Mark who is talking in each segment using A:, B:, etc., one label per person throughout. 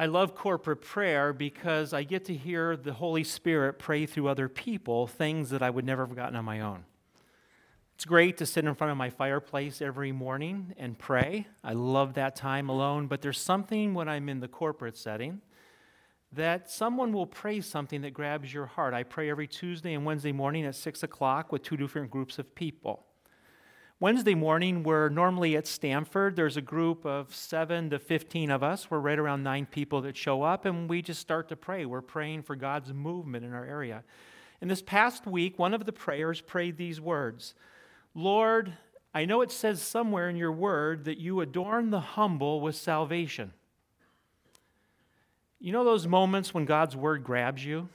A: I love corporate prayer because I get to hear the Holy Spirit pray through other people things that I would never have gotten on my own. It's great to sit in front of my fireplace every morning and pray. I love that time alone, but there's something when I'm in the corporate setting that someone will pray something that grabs your heart. I pray every Tuesday and Wednesday morning at 6 o'clock with two different groups of people. Wednesday morning, we're normally at Stanford. There's a group of 7 to 15 of us. We're right around nine people that show up, and we just start to pray. We're praying for God's movement in our area. In this past week, one of the prayers prayed these words Lord, I know it says somewhere in your word that you adorn the humble with salvation. You know those moments when God's word grabs you?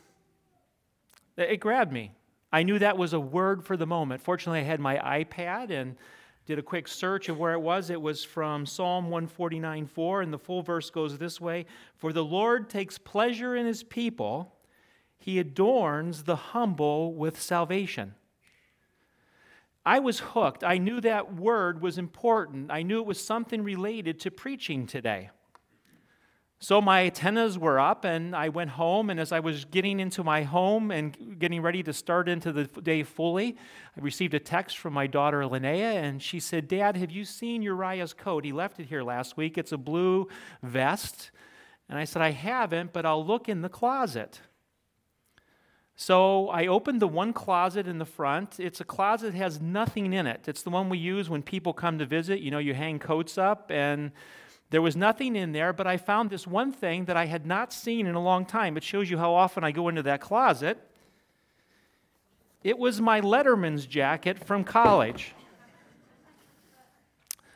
A: It grabbed me. I knew that was a word for the moment. Fortunately, I had my iPad and did a quick search of where it was. It was from Psalm 149 4, and the full verse goes this way For the Lord takes pleasure in his people, he adorns the humble with salvation. I was hooked. I knew that word was important. I knew it was something related to preaching today. So my antennas were up, and I went home. And as I was getting into my home and getting ready to start into the day fully, I received a text from my daughter Linnea, and she said, "Dad, have you seen Uriah's coat? He left it here last week. It's a blue vest." And I said, "I haven't, but I'll look in the closet." So I opened the one closet in the front. It's a closet that has nothing in it. It's the one we use when people come to visit. You know, you hang coats up and there was nothing in there, but I found this one thing that I had not seen in a long time. It shows you how often I go into that closet. It was my Letterman's jacket from college.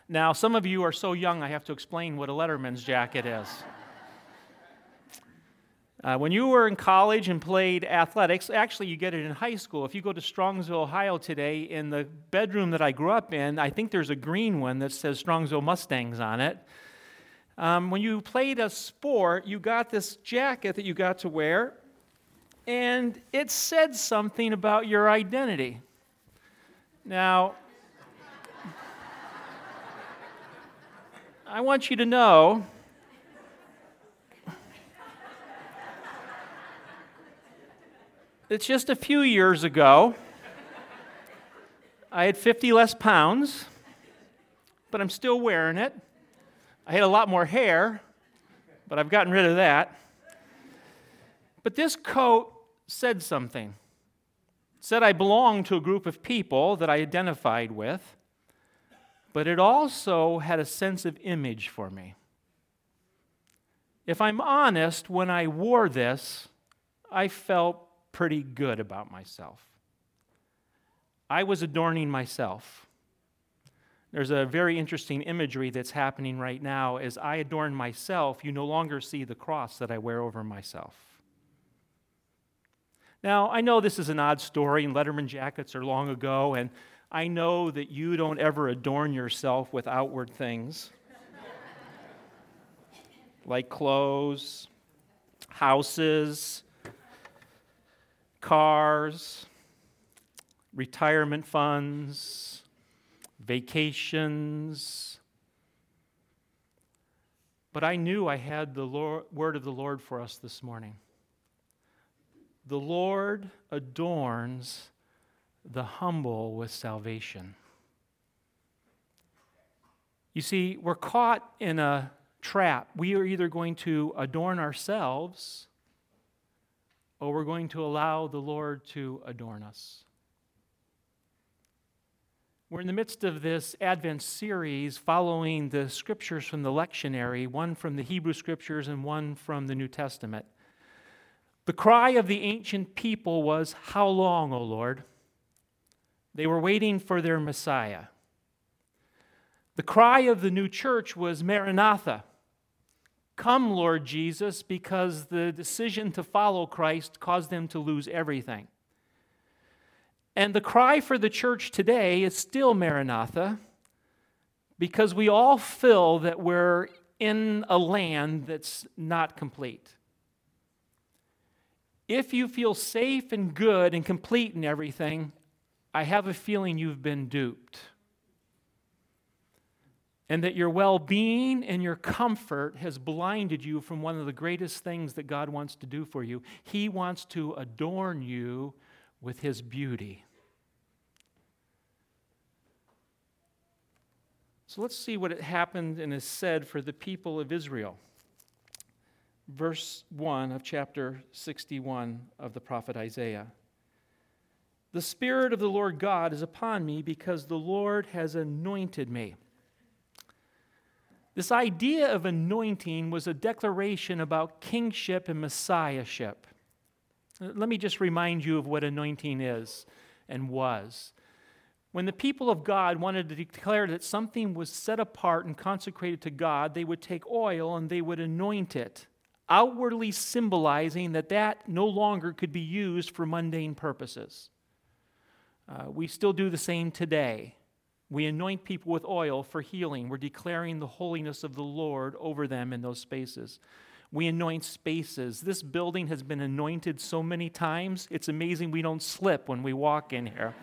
A: Now, some of you are so young, I have to explain what a Letterman's jacket is. Uh, when you were in college and played athletics, actually, you get it in high school. If you go to Strongsville, Ohio today, in the bedroom that I grew up in, I think there's a green one that says Strongsville Mustangs on it. Um, when you played a sport, you got this jacket that you got to wear, and it said something about your identity. Now, I want you to know it's just a few years ago. I had 50 less pounds, but I'm still wearing it. I had a lot more hair, but I've gotten rid of that. But this coat said something. It said I belonged to a group of people that I identified with, but it also had a sense of image for me. If I'm honest, when I wore this, I felt pretty good about myself. I was adorning myself. There's a very interesting imagery that's happening right now. As I adorn myself, you no longer see the cross that I wear over myself. Now, I know this is an odd story, and Letterman jackets are long ago, and I know that you don't ever adorn yourself with outward things like clothes, houses, cars, retirement funds vacations. But I knew I had the Lord, word of the Lord for us this morning. The Lord adorns the humble with salvation. You see, we're caught in a trap. We are either going to adorn ourselves or we're going to allow the Lord to adorn us. We're in the midst of this Advent series following the scriptures from the lectionary, one from the Hebrew scriptures and one from the New Testament. The cry of the ancient people was, How long, O Lord? They were waiting for their Messiah. The cry of the new church was, Maranatha. Come, Lord Jesus, because the decision to follow Christ caused them to lose everything. And the cry for the church today is still Maranatha, because we all feel that we're in a land that's not complete. If you feel safe and good and complete in everything, I have a feeling you've been duped. and that your well being and your comfort has blinded you from one of the greatest things that God wants to do for you. He wants to adorn you with His beauty. So let's see what it happened and is said for the people of Israel. Verse 1 of chapter 61 of the prophet Isaiah. The Spirit of the Lord God is upon me because the Lord has anointed me. This idea of anointing was a declaration about kingship and messiahship. Let me just remind you of what anointing is and was. When the people of God wanted to declare that something was set apart and consecrated to God, they would take oil and they would anoint it, outwardly symbolizing that that no longer could be used for mundane purposes. Uh, we still do the same today. We anoint people with oil for healing. We're declaring the holiness of the Lord over them in those spaces. We anoint spaces. This building has been anointed so many times, it's amazing we don't slip when we walk in here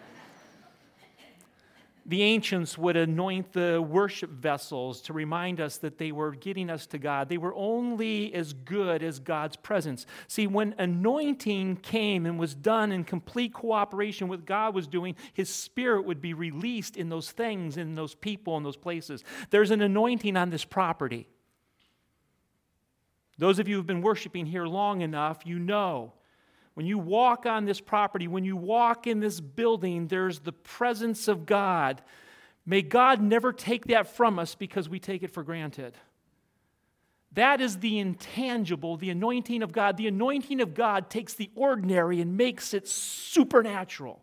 A: the ancients would anoint the worship vessels to remind us that they were getting us to God. They were only as good as God's presence. See, when anointing came and was done in complete cooperation with God was doing, his spirit would be released in those things, in those people, in those places. There's an anointing on this property. Those of you who've been worshiping here long enough, you know when you walk on this property, when you walk in this building, there's the presence of God. May God never take that from us because we take it for granted. That is the intangible, the anointing of God. The anointing of God takes the ordinary and makes it supernatural.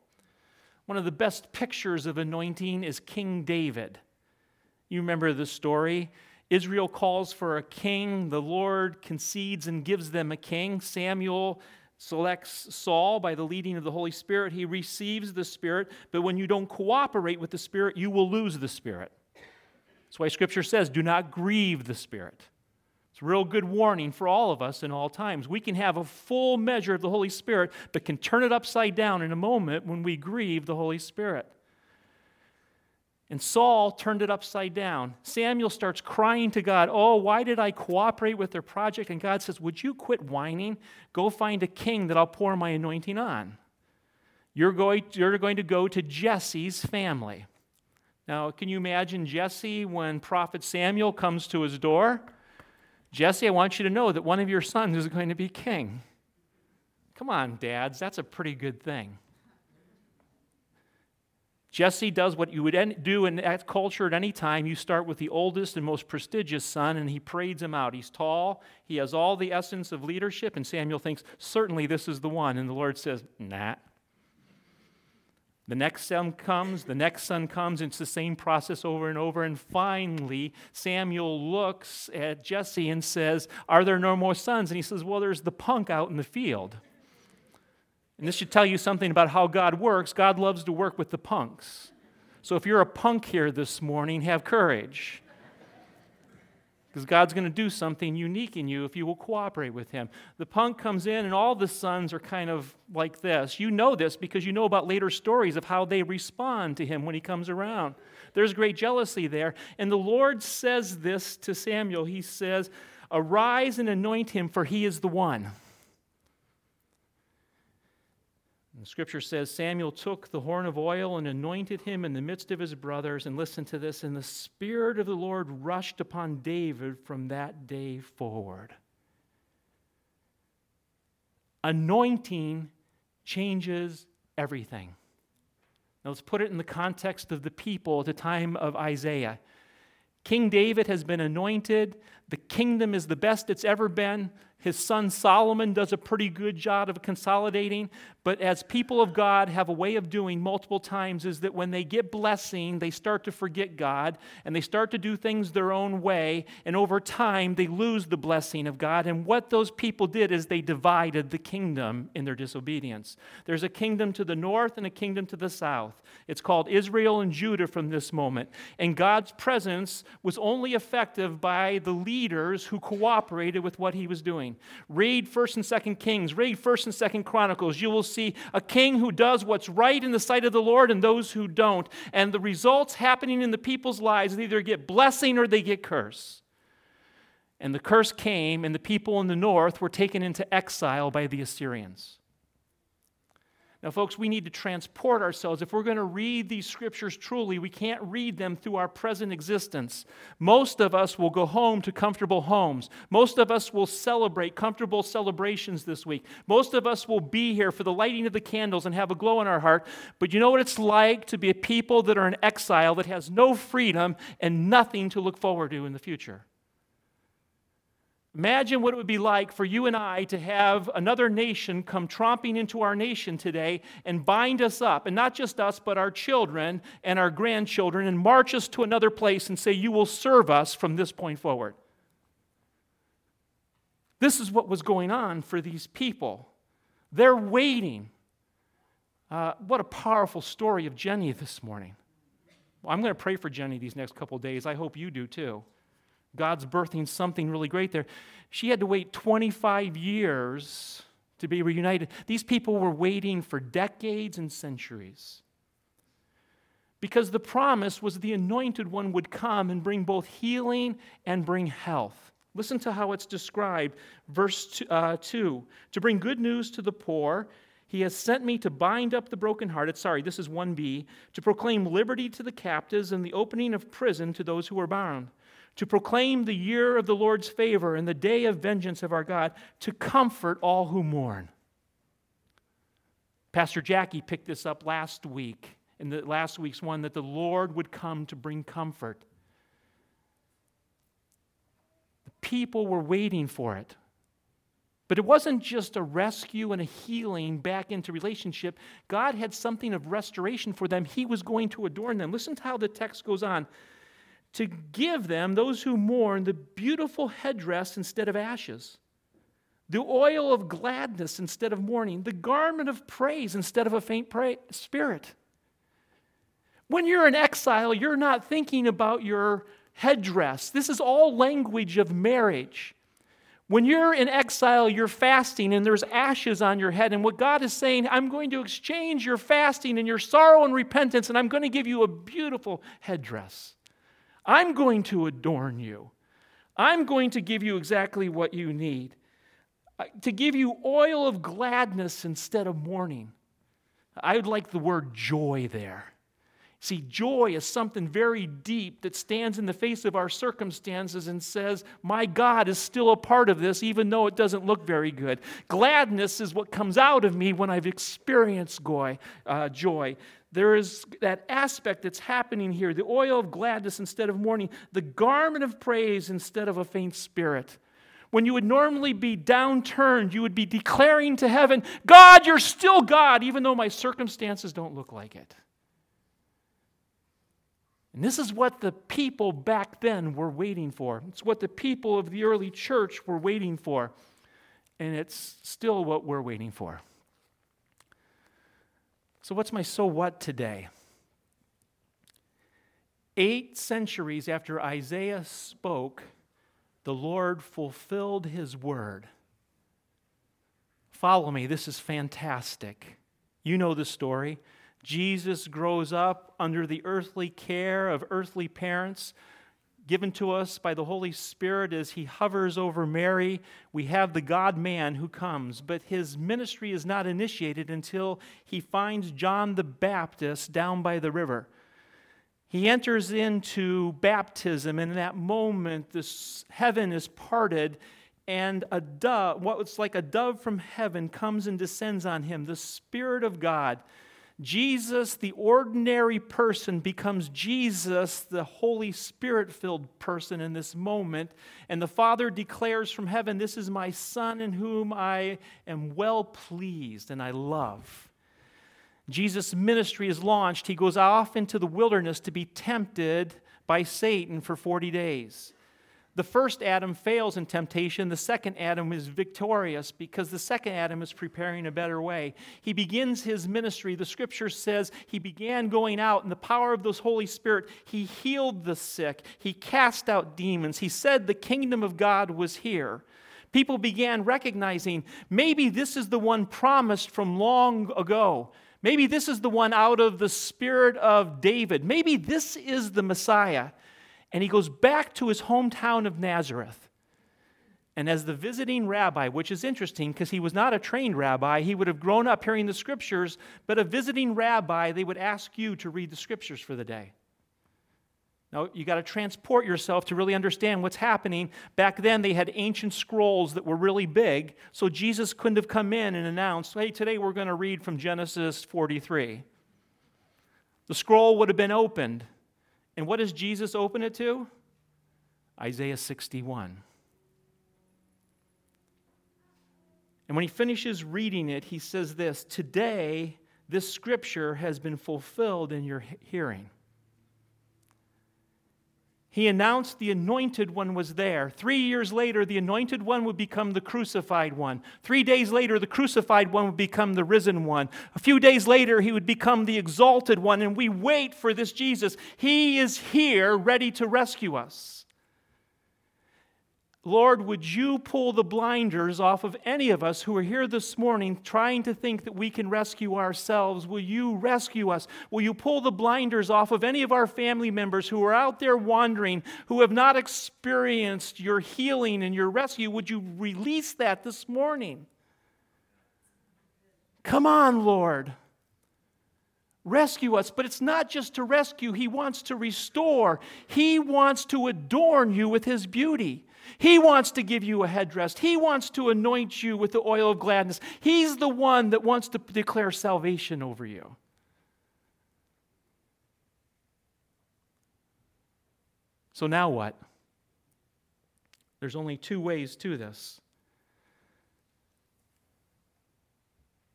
A: One of the best pictures of anointing is King David. You remember the story? Israel calls for a king. The Lord concedes and gives them a king. Samuel selects Saul by the leading of the Holy Spirit. He receives the Spirit, but when you don't cooperate with the Spirit, you will lose the Spirit. That's why Scripture says, do not grieve the Spirit. It's a real good warning for all of us in all times. We can have a full measure of the Holy Spirit, but can turn it upside down in a moment when we grieve the Holy Spirit. And Saul turned it upside down. Samuel starts crying to God, Oh, why did I cooperate with their project? And God says, Would you quit whining? Go find a king that I'll pour my anointing on. You're going, you're going to go to Jesse's family. Now, can you imagine Jesse when prophet Samuel comes to his door? Jesse, I want you to know that one of your sons is going to be king. Come on, dads, that's a pretty good thing. Jesse does what you would do in that culture at any time. You start with the oldest and most prestigious son, and he parades him out. He's tall, he has all the essence of leadership, and Samuel thinks, certainly this is the one. And the Lord says, nah. The next son comes, the next son comes, it's the same process over and over. And finally, Samuel looks at Jesse and says, Are there no more sons? And he says, Well, there's the punk out in the field. And this should tell you something about how God works. God loves to work with the punks. So if you're a punk here this morning, have courage. Because God's going to do something unique in you if you will cooperate with Him. The punk comes in, and all the sons are kind of like this. You know this because you know about later stories of how they respond to Him when He comes around. There's great jealousy there. And the Lord says this to Samuel He says, Arise and anoint him, for he is the one. The scripture says Samuel took the horn of oil and anointed him in the midst of his brothers. And listen to this and the Spirit of the Lord rushed upon David from that day forward. Anointing changes everything. Now let's put it in the context of the people at the time of Isaiah. King David has been anointed. The kingdom is the best it's ever been. His son Solomon does a pretty good job of consolidating, but as people of God have a way of doing multiple times is that when they get blessing, they start to forget God and they start to do things their own way, and over time they lose the blessing of God. And what those people did is they divided the kingdom in their disobedience. There's a kingdom to the north and a kingdom to the south. It's called Israel and Judah from this moment. And God's presence was only effective by the leaders who cooperated with what he was doing. Read 1st and 2nd Kings, read 1st and 2nd Chronicles. You will see a king who does what's right in the sight of the Lord and those who don't. And the results happening in the people's lives they either get blessing or they get curse. And the curse came, and the people in the north were taken into exile by the Assyrians. Now, folks, we need to transport ourselves. If we're going to read these scriptures truly, we can't read them through our present existence. Most of us will go home to comfortable homes. Most of us will celebrate comfortable celebrations this week. Most of us will be here for the lighting of the candles and have a glow in our heart. But you know what it's like to be a people that are in exile, that has no freedom and nothing to look forward to in the future? Imagine what it would be like for you and I to have another nation come tromping into our nation today and bind us up, and not just us, but our children and our grandchildren, and march us to another place and say, You will serve us from this point forward. This is what was going on for these people. They're waiting. Uh, what a powerful story of Jenny this morning. Well, I'm going to pray for Jenny these next couple days. I hope you do too. God's birthing something really great there. She had to wait 25 years to be reunited. These people were waiting for decades and centuries. Because the promise was the anointed one would come and bring both healing and bring health. Listen to how it's described. Verse two, uh, 2 To bring good news to the poor, he has sent me to bind up the brokenhearted. Sorry, this is 1b. To proclaim liberty to the captives and the opening of prison to those who are bound to proclaim the year of the Lord's favor and the day of vengeance of our God, to comfort all who mourn. Pastor Jackie picked this up last week, in the last week's one, that the Lord would come to bring comfort. The people were waiting for it. But it wasn't just a rescue and a healing back into relationship. God had something of restoration for them. He was going to adorn them. Listen to how the text goes on to give them, those who mourn, the beautiful headdress instead of ashes, the oil of gladness instead of mourning, the garment of praise instead of a faint spirit. When you're in exile, you're not thinking about your headdress. This is all language of marriage. When you're in exile, you're fasting and there's ashes on your head. And what God is saying, I'm going to exchange your fasting and your sorrow and repentance, and I'm going to give you a beautiful headdress. I'm going to adorn you. I'm going to give you exactly what you need. To give you oil of gladness instead of mourning. I would like the word joy there. See, joy is something very deep that stands in the face of our circumstances and says, My God is still a part of this, even though it doesn't look very good. Gladness is what comes out of me when I've experienced joy. Uh, joy there is that aspect that's happening here the oil of gladness instead of mourning, the garment of praise instead of a faint spirit. When you would normally be downturned, you would be declaring to heaven, God, you're still God, even though my circumstances don't look like it. And this is what the people back then were waiting for. It's what the people of the early church were waiting for. And it's still what we're waiting for. So, what's my so what today? Eight centuries after Isaiah spoke, the Lord fulfilled his word. Follow me, this is fantastic. You know the story. Jesus grows up under the earthly care of earthly parents given to us by the Holy Spirit as he hovers over Mary. We have the God man who comes, but his ministry is not initiated until he finds John the Baptist down by the river. He enters into baptism, and in that moment, this heaven is parted, and a dove, what was like a dove from heaven, comes and descends on him, the Spirit of God Jesus, the ordinary person, becomes Jesus, the Holy Spirit filled person in this moment. And the Father declares from heaven, This is my Son in whom I am well pleased and I love. Jesus' ministry is launched. He goes off into the wilderness to be tempted by Satan for 40 days. The first Adam fails in temptation. The second Adam is victorious because the second Adam is preparing a better way. He begins his ministry. The scripture says he began going out in the power of the Holy Spirit. He healed the sick, he cast out demons. He said the kingdom of God was here. People began recognizing maybe this is the one promised from long ago. Maybe this is the one out of the spirit of David. Maybe this is the Messiah. And he goes back to his hometown of Nazareth. And as the visiting rabbi, which is interesting because he was not a trained rabbi, he would have grown up hearing the scriptures, but a visiting rabbi, they would ask you to read the scriptures for the day. Now, you got to transport yourself to really understand what's happening. Back then, they had ancient scrolls that were really big, so Jesus couldn't have come in and announced, hey, today we're going to read from Genesis 43. The scroll would have been opened. And what does Jesus open it to? Isaiah 61. And when he finishes reading it, he says this Today, this scripture has been fulfilled in your hearing. He announced the anointed one was there. Three years later, the anointed one would become the crucified one. Three days later, the crucified one would become the risen one. A few days later, he would become the exalted one. And we wait for this Jesus. He is here, ready to rescue us. Lord, would you pull the blinders off of any of us who are here this morning trying to think that we can rescue ourselves? Will you rescue us? Will you pull the blinders off of any of our family members who are out there wandering, who have not experienced your healing and your rescue? Would you release that this morning? Come on, Lord. Rescue us, but it's not just to rescue, He wants to restore. He wants to adorn you with His beauty. He wants to give you a headdress. He wants to anoint you with the oil of gladness. He's the one that wants to declare salvation over you. So now what? There's only two ways to this.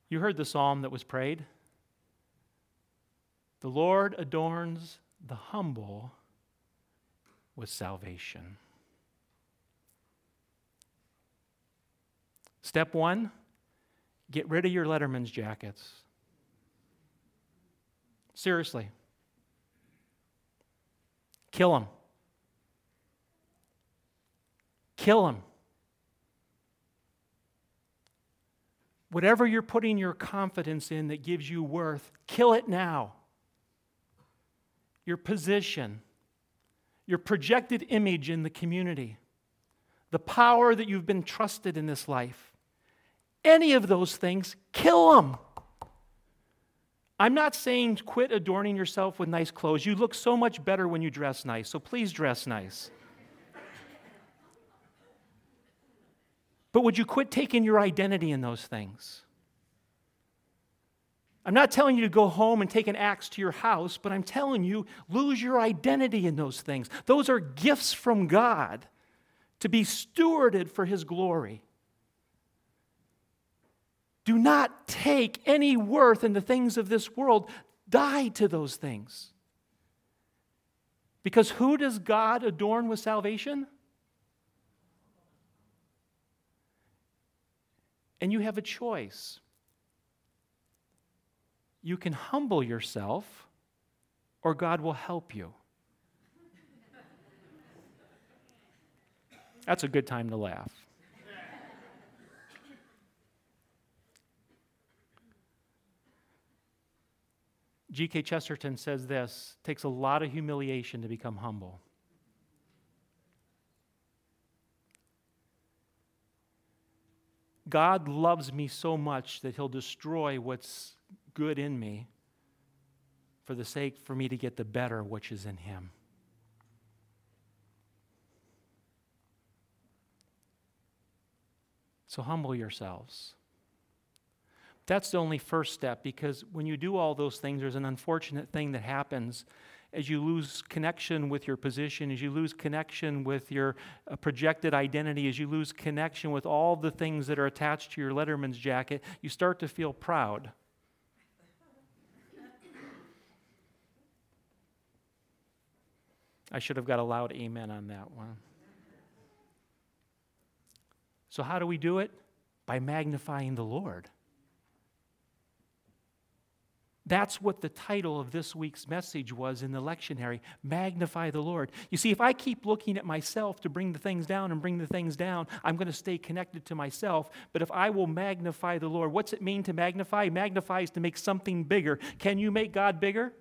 A: You heard the psalm that was prayed. The Lord adorns the humble with salvation. Step one get rid of your Letterman's jackets. Seriously. Kill them. Kill them. Whatever you're putting your confidence in that gives you worth, kill it now. Your position, your projected image in the community, the power that you've been trusted in this life any of those things, kill them. I'm not saying quit adorning yourself with nice clothes. You look so much better when you dress nice, so please dress nice. but would you quit taking your identity in those things? I'm not telling you to go home and take an axe to your house, but I'm telling you, lose your identity in those things. Those are gifts from God to be stewarded for His glory. Do not take any worth in the things of this world. Die to those things. Because who does God adorn with salvation? And you have a choice. You can humble yourself, or God will help you. That's a good time to laugh. G.K. Chesterton says this takes a lot of humiliation to become humble. God loves me so much that he'll destroy what's good in me for the sake for me to get the better which is in him. So humble yourselves. That's the only first step because when you do all those things, there's an unfortunate thing that happens as you lose connection with your position, as you lose connection with your uh, projected identity, as you lose connection with all the things that are attached to your Letterman's jacket, you start to feel proud. I should have got a loud amen on that one. So, how do we do it? By magnifying the Lord. That's what the title of this week's message was in the lectionary Magnify the Lord. You see, if I keep looking at myself to bring the things down and bring the things down, I'm going to stay connected to myself. But if I will magnify the Lord, what's it mean to magnify? Magnify is to make something bigger. Can you make God bigger?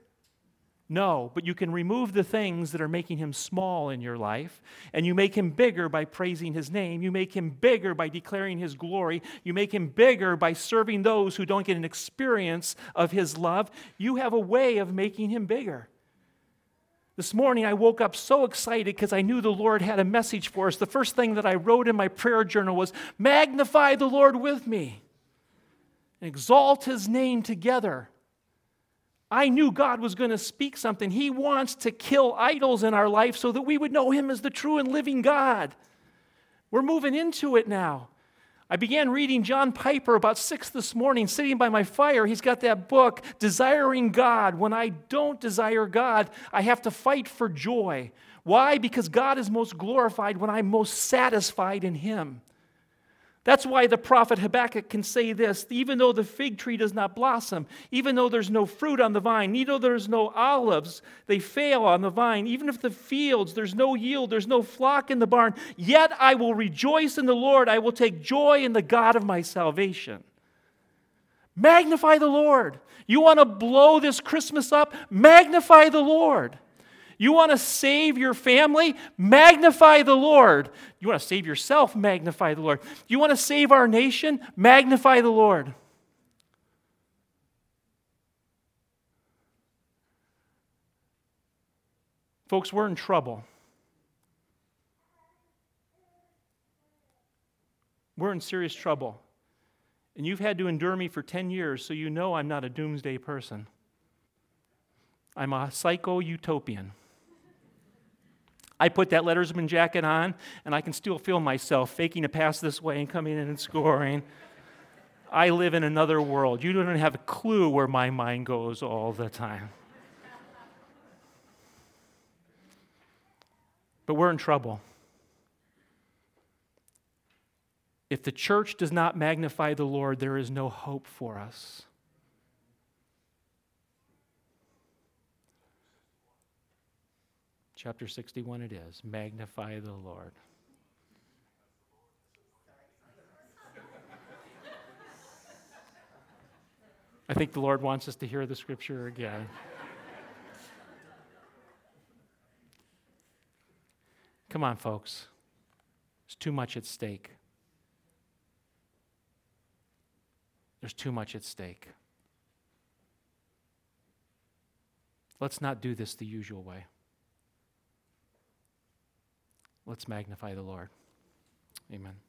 A: No, but you can remove the things that are making him small in your life, and you make him bigger by praising his name. You make him bigger by declaring his glory. You make him bigger by serving those who don't get an experience of his love. You have a way of making him bigger. This morning, I woke up so excited because I knew the Lord had a message for us. The first thing that I wrote in my prayer journal was Magnify the Lord with me and exalt his name together. I knew God was going to speak something. He wants to kill idols in our life so that we would know Him as the true and living God. We're moving into it now. I began reading John Piper about six this morning, sitting by my fire. He's got that book, Desiring God. When I don't desire God, I have to fight for joy. Why? Because God is most glorified when I'm most satisfied in Him. That's why the prophet Habakkuk can say this even though the fig tree does not blossom, even though there's no fruit on the vine, even though there's no olives, they fail on the vine, even if the fields, there's no yield, there's no flock in the barn, yet I will rejoice in the Lord. I will take joy in the God of my salvation. Magnify the Lord. You want to blow this Christmas up? Magnify the Lord. You want to save your family? Magnify the Lord. You want to save yourself? Magnify the Lord. You want to save our nation? Magnify the Lord. Folks, we're in trouble. We're in serious trouble. And you've had to endure me for 10 years, so you know I'm not a doomsday person. I'm a psycho utopian. I put that lettersman jacket on, and I can still feel myself faking a pass this way and coming in and scoring. I live in another world. You don't have a clue where my mind goes all the time. But we're in trouble. If the church does not magnify the Lord, there is no hope for us. Chapter 61 it is. Magnify the Lord. I think the Lord wants us to hear the scripture again. Come on, folks. There's too much at stake. There's too much at stake. Let's not do this the usual way. Let's magnify the Lord. Amen.